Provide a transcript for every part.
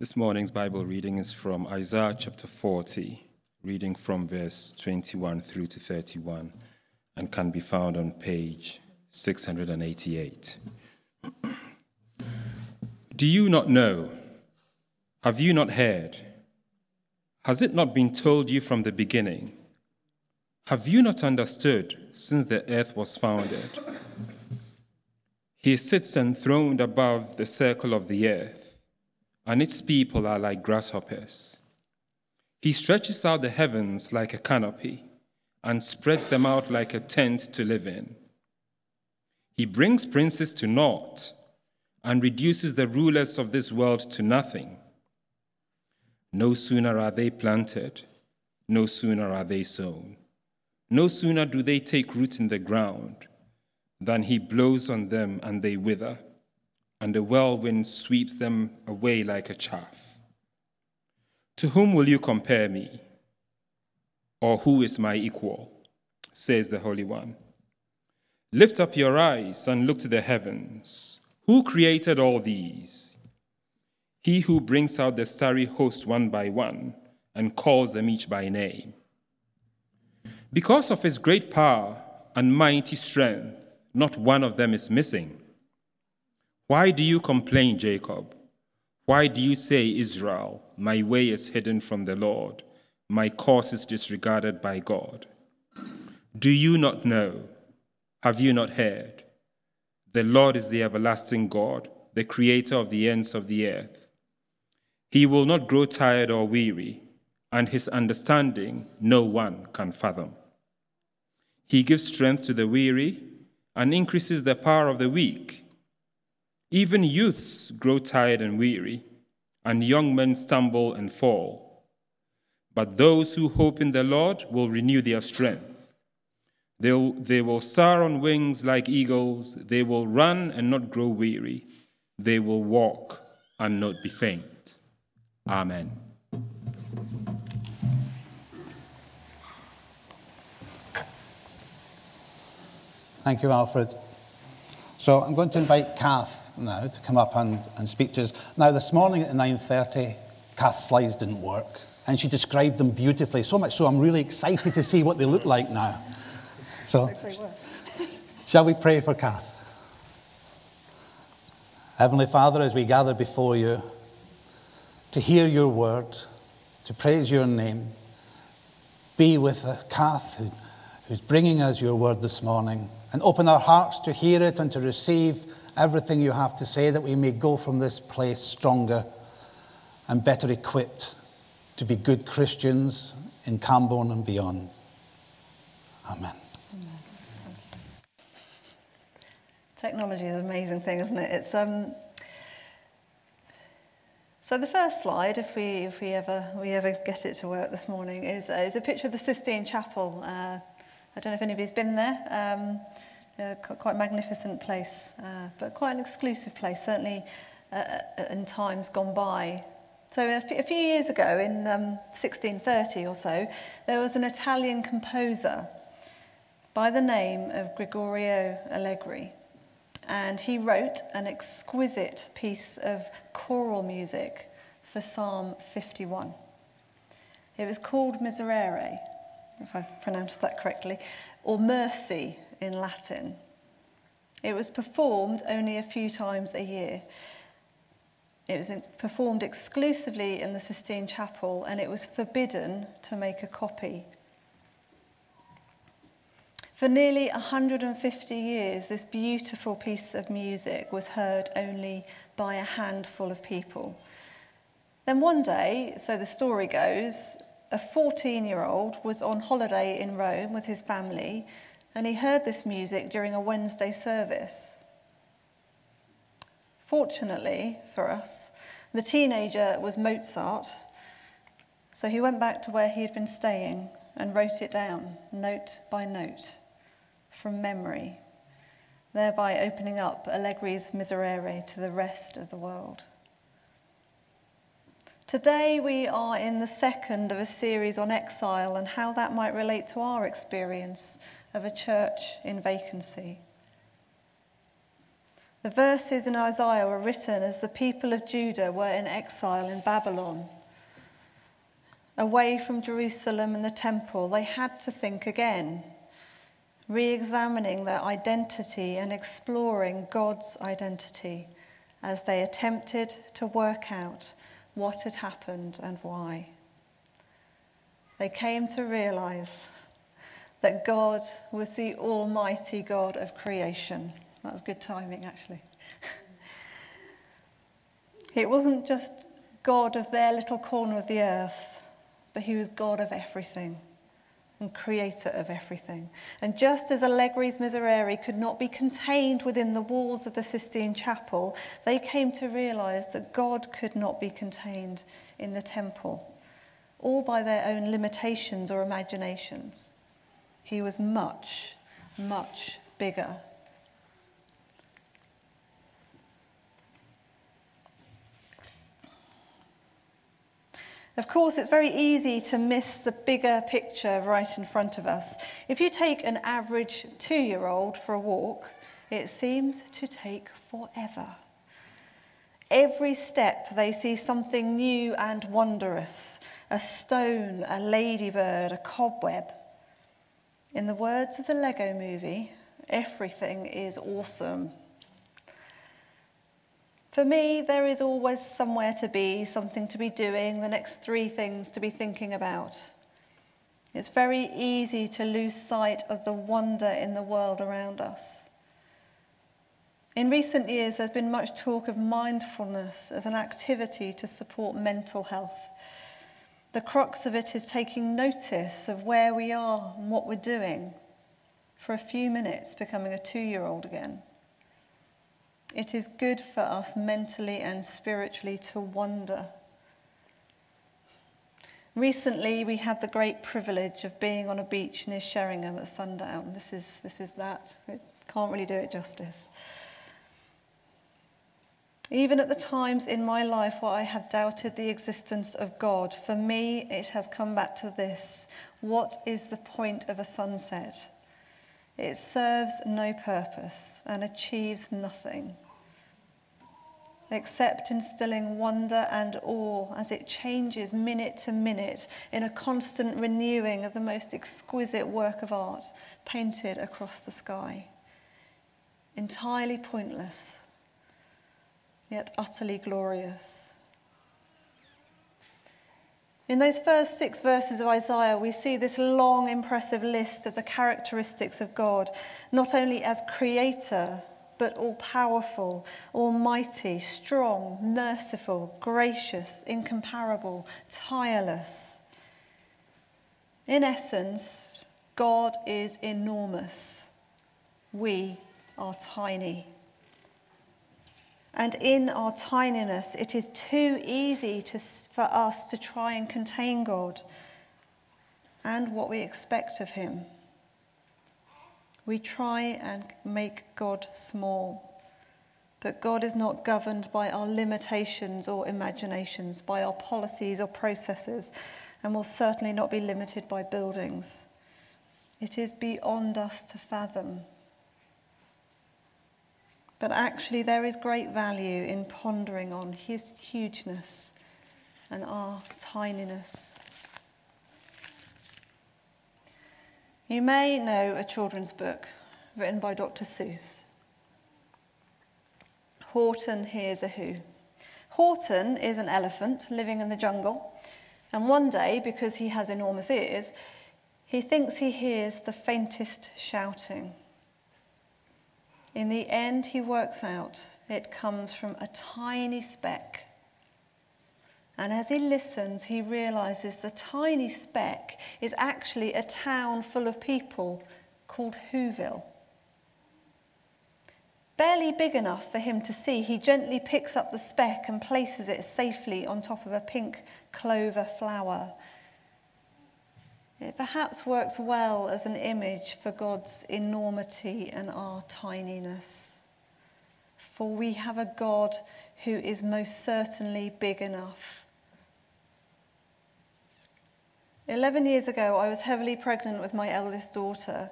This morning's Bible reading is from Isaiah chapter 40, reading from verse 21 through to 31, and can be found on page 688. Do you not know? Have you not heard? Has it not been told you from the beginning? Have you not understood since the earth was founded? He sits enthroned above the circle of the earth and its people are like grasshoppers. He stretches out the heavens like a canopy and spreads them out like a tent to live in. He brings princes to naught and reduces the rulers of this world to nothing. No sooner are they planted, no sooner are they sown, no sooner do they take root in the ground than he blows on them and they wither and the whirlwind sweeps them away like a chaff. To whom will you compare me? Or who is my equal? says the Holy One. Lift up your eyes and look to the heavens. Who created all these? He who brings out the starry host one by one and calls them each by name. Because of his great power and mighty strength, not one of them is missing. Why do you complain, Jacob? Why do you say, Israel, my way is hidden from the Lord, my course is disregarded by God? Do you not know? Have you not heard? The Lord is the everlasting God, the creator of the ends of the earth. He will not grow tired or weary, and his understanding no one can fathom. He gives strength to the weary and increases the power of the weak. Even youths grow tired and weary, and young men stumble and fall. But those who hope in the Lord will renew their strength. They'll, they will soar on wings like eagles. They will run and not grow weary. They will walk and not be faint. Amen. Thank you, Alfred. So I'm going to invite Kath now to come up and, and speak to us. Now, this morning at 9.30, Kath's slides didn't work, and she described them beautifully, so much so I'm really excited to see what they look like now. So, shall we pray for Kath? Heavenly Father, as we gather before you to hear your word, to praise your name, be with Kath, who, who's bringing us your word this morning, and open our hearts to hear it and to receive everything you have to say, that we may go from this place stronger and better equipped to be good Christians in Camborne and beyond. Amen. Technology is an amazing thing, isn't it? It's um. So the first slide, if we if we ever we ever get it to work this morning, is uh, is a picture of the Sistine Chapel. Uh, I don't know if anybody's been there. Um, uh, quite magnificent place, uh, but quite an exclusive place, certainly uh, uh in times gone by. So a, f- a few years ago, in um, 1630 or so, there was an Italian composer by the name of Gregorio Allegri, and he wrote an exquisite piece of choral music for Psalm 51. It was called Miserere, if I pronounced that correctly, or Mercy in Latin. It was performed only a few times a year. It was performed exclusively in the Sistine Chapel and it was forbidden to make a copy. For nearly 150 years, this beautiful piece of music was heard only by a handful of people. Then one day, so the story goes, a 14 year old was on holiday in Rome with his family and he heard this music during a Wednesday service. Fortunately for us, the teenager was Mozart, so he went back to where he had been staying and wrote it down, note by note, from memory, thereby opening up Allegri's Miserere to the rest of the world. Today, we are in the second of a series on exile and how that might relate to our experience of a church in vacancy. The verses in Isaiah were written as the people of Judah were in exile in Babylon. Away from Jerusalem and the temple, they had to think again, re examining their identity and exploring God's identity as they attempted to work out what had happened and why. They came to realize that God was the Almighty God of creation. That was good timing, actually. it wasn't just God of their little corner of the earth, but He was God of everything and creator of everything. And just as Allegri's Miserere could not be contained within the walls of the Sistine Chapel, they came to realize that God could not be contained in the temple, all by their own limitations or imaginations. He was much, much bigger. Of course, it's very easy to miss the bigger picture right in front of us. If you take an average two year old for a walk, it seems to take forever. Every step they see something new and wondrous a stone, a ladybird, a cobweb. In the words of the Lego movie, everything is awesome. For me, there is always somewhere to be, something to be doing, the next three things to be thinking about. It's very easy to lose sight of the wonder in the world around us. In recent years, there's been much talk of mindfulness as an activity to support mental health. The crux of it is taking notice of where we are and what we're doing. For a few minutes, becoming a two year old again. It is good for us mentally and spiritually to wonder. Recently, we had the great privilege of being on a beach near Sheringham at sundown. This is, this is that. It can't really do it justice. Even at the times in my life where I have doubted the existence of God, for me it has come back to this what is the point of a sunset? It serves no purpose and achieves nothing except instilling wonder and awe as it changes minute to minute in a constant renewing of the most exquisite work of art painted across the sky. Entirely pointless, yet utterly glorious. In those first six verses of Isaiah, we see this long, impressive list of the characteristics of God, not only as creator, but all powerful, almighty, strong, merciful, gracious, incomparable, tireless. In essence, God is enormous. We are tiny. And in our tininess, it is too easy to, for us to try and contain God and what we expect of Him. We try and make God small. But God is not governed by our limitations or imaginations, by our policies or processes, and will certainly not be limited by buildings. It is beyond us to fathom. But actually, there is great value in pondering on his hugeness and our tininess. You may know a children's book written by Dr. Seuss. Horton Hears a Who. Horton is an elephant living in the jungle, and one day, because he has enormous ears, he thinks he hears the faintest shouting. In the end, he works out it comes from a tiny speck. And as he listens, he realizes the tiny speck is actually a town full of people called Whoville. Barely big enough for him to see, he gently picks up the speck and places it safely on top of a pink clover flower it perhaps works well as an image for God's enormity and our tininess. For we have a God who is most certainly big enough. Eleven years ago, I was heavily pregnant with my eldest daughter.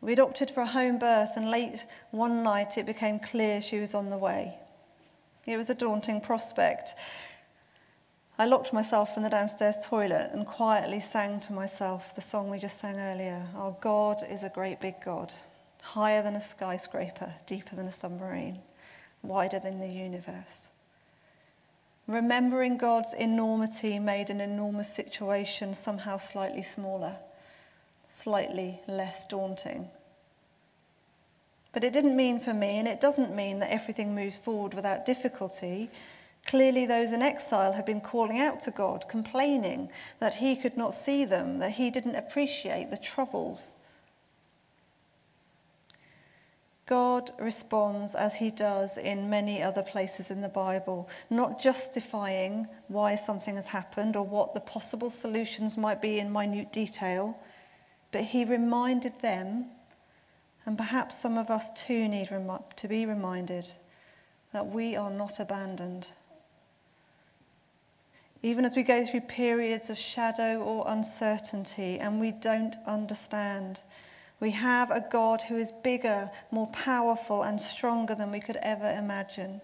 We'd opted for a home birth, and late one night it became clear she was on the way. It was a daunting prospect. I locked myself in the downstairs toilet and quietly sang to myself the song we just sang earlier Our God is a great big God, higher than a skyscraper, deeper than a submarine, wider than the universe. Remembering God's enormity made an enormous situation somehow slightly smaller, slightly less daunting. But it didn't mean for me, and it doesn't mean that everything moves forward without difficulty. Clearly, those in exile had been calling out to God, complaining that He could not see them, that He didn't appreciate the troubles. God responds as He does in many other places in the Bible, not justifying why something has happened or what the possible solutions might be in minute detail, but He reminded them, and perhaps some of us too need to be reminded, that we are not abandoned even as we go through periods of shadow or uncertainty and we don't understand. We have a God who is bigger, more powerful, and stronger than we could ever imagine.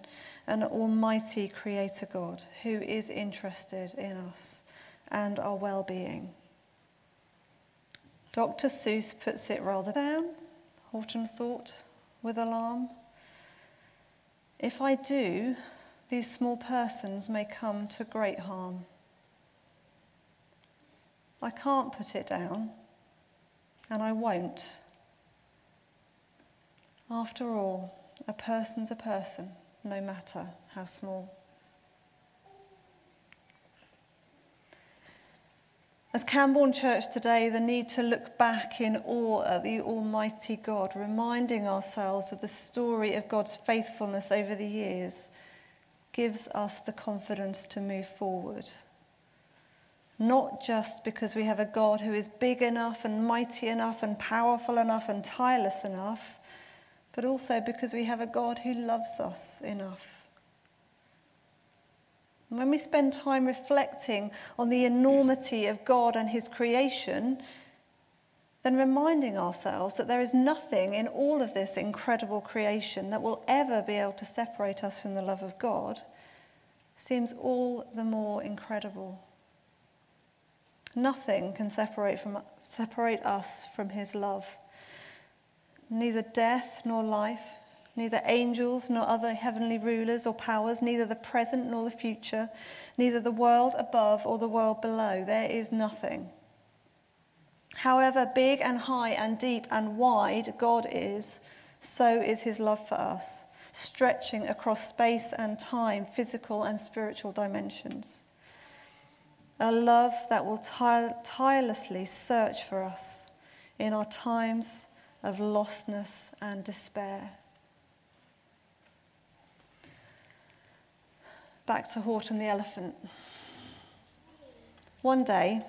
An almighty creator God who is interested in us and our well being. Dr. Seuss puts it rather down, Horton thought, with alarm. If I do, these small persons may come to great harm. I can't put it down, and I won't. After all, a person's a person, no matter how small. As Camborne Church today, the need to look back in awe at the Almighty God, reminding ourselves of the story of God's faithfulness over the years gives us the confidence to move forward. Not just because we have a God who is big enough and mighty enough and powerful enough and tireless enough, but also because we have a God who loves us enough. When we spend time reflecting on the enormity of God and his creation, then reminding ourselves that there is nothing in all of this incredible creation that will ever be able to separate us from the love of God seems all the more incredible. Nothing can separate, from, separate us from his love. Neither death nor life, neither angels nor other heavenly rulers or powers, neither the present nor the future, neither the world above or the world below. There is nothing However big and high and deep and wide God is, so is his love for us, stretching across space and time, physical and spiritual dimensions. A love that will tire- tirelessly search for us in our times of lostness and despair. Back to Horton the elephant. One day,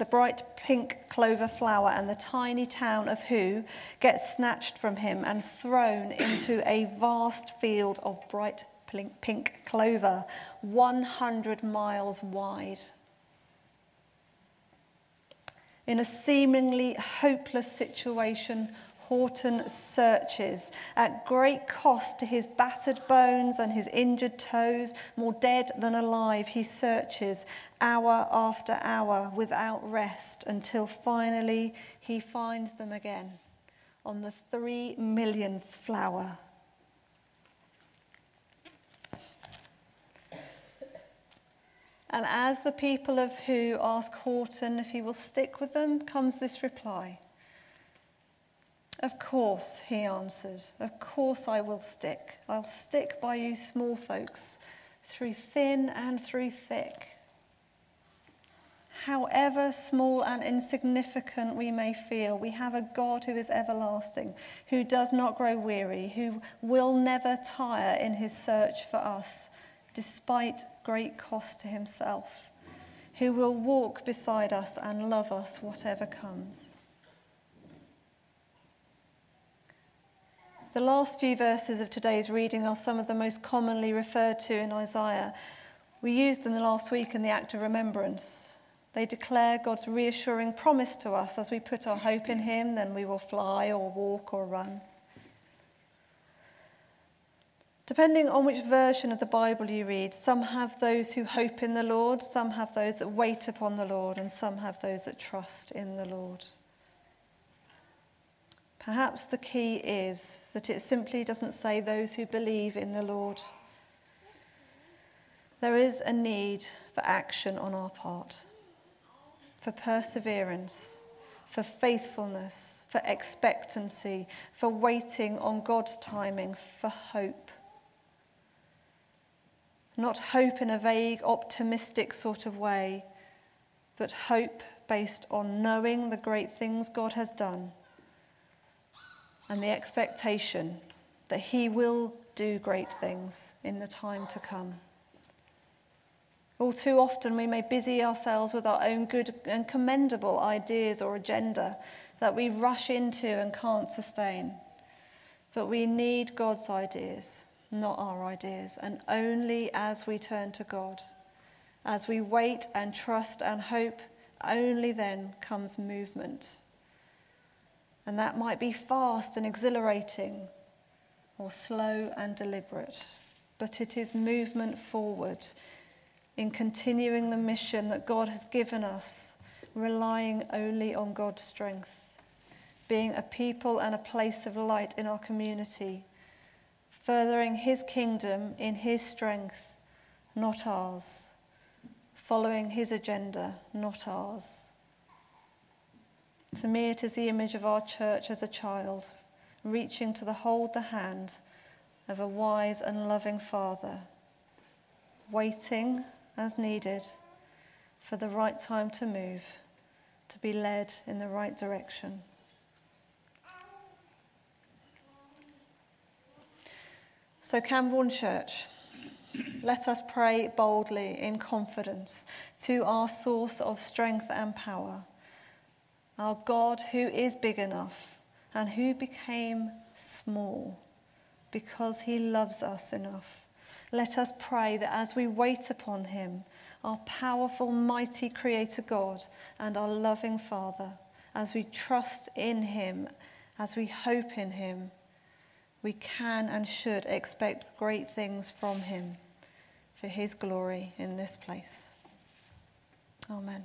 the bright pink clover flower and the tiny town of Who get snatched from him and thrown into a vast field of bright pink clover, 100 miles wide. In a seemingly hopeless situation, Horton searches at great cost to his battered bones and his injured toes, more dead than alive. He searches hour after hour without rest until finally he finds them again on the three millionth flower. And as the people of who ask Horton if he will stick with them, comes this reply. Of course, he answered. Of course I will stick. I'll stick by you small folks, through thin and through thick. However small and insignificant we may feel, we have a God who is everlasting, who does not grow weary, who will never tire in his search for us, despite great cost to himself, who will walk beside us and love us whatever comes. The last few verses of today's reading are some of the most commonly referred to in Isaiah. We used them last week in the act of remembrance. They declare God's reassuring promise to us as we put our hope in Him, then we will fly or walk or run. Depending on which version of the Bible you read, some have those who hope in the Lord, some have those that wait upon the Lord, and some have those that trust in the Lord. Perhaps the key is that it simply doesn't say those who believe in the Lord. There is a need for action on our part, for perseverance, for faithfulness, for expectancy, for waiting on God's timing, for hope. Not hope in a vague, optimistic sort of way, but hope based on knowing the great things God has done and the expectation that He will do great things in the time to come. All too often, we may busy ourselves with our own good and commendable ideas or agenda that we rush into and can't sustain. But we need God's ideas not our ideas, and only as we turn to God, as we wait and trust and hope, only then comes movement. And that might be fast and exhilarating or slow and deliberate, but it is movement forward in continuing the mission that God has given us, relying only on God's strength, being a people and a place of light in our community furthering his kingdom in his strength, not ours, following his agenda, not ours. To me, it is the image of our church as a child, reaching to the hold the hand of a wise and loving Father, waiting as needed for the right time to move, to be led in the right direction. So, Camborne Church, let us pray boldly in confidence to our source of strength and power, our God who is big enough and who became small because he loves us enough. Let us pray that as we wait upon him, our powerful, mighty Creator God and our loving Father, as we trust in him, as we hope in him, we can and should expect great things from him for his glory in this place. Amen.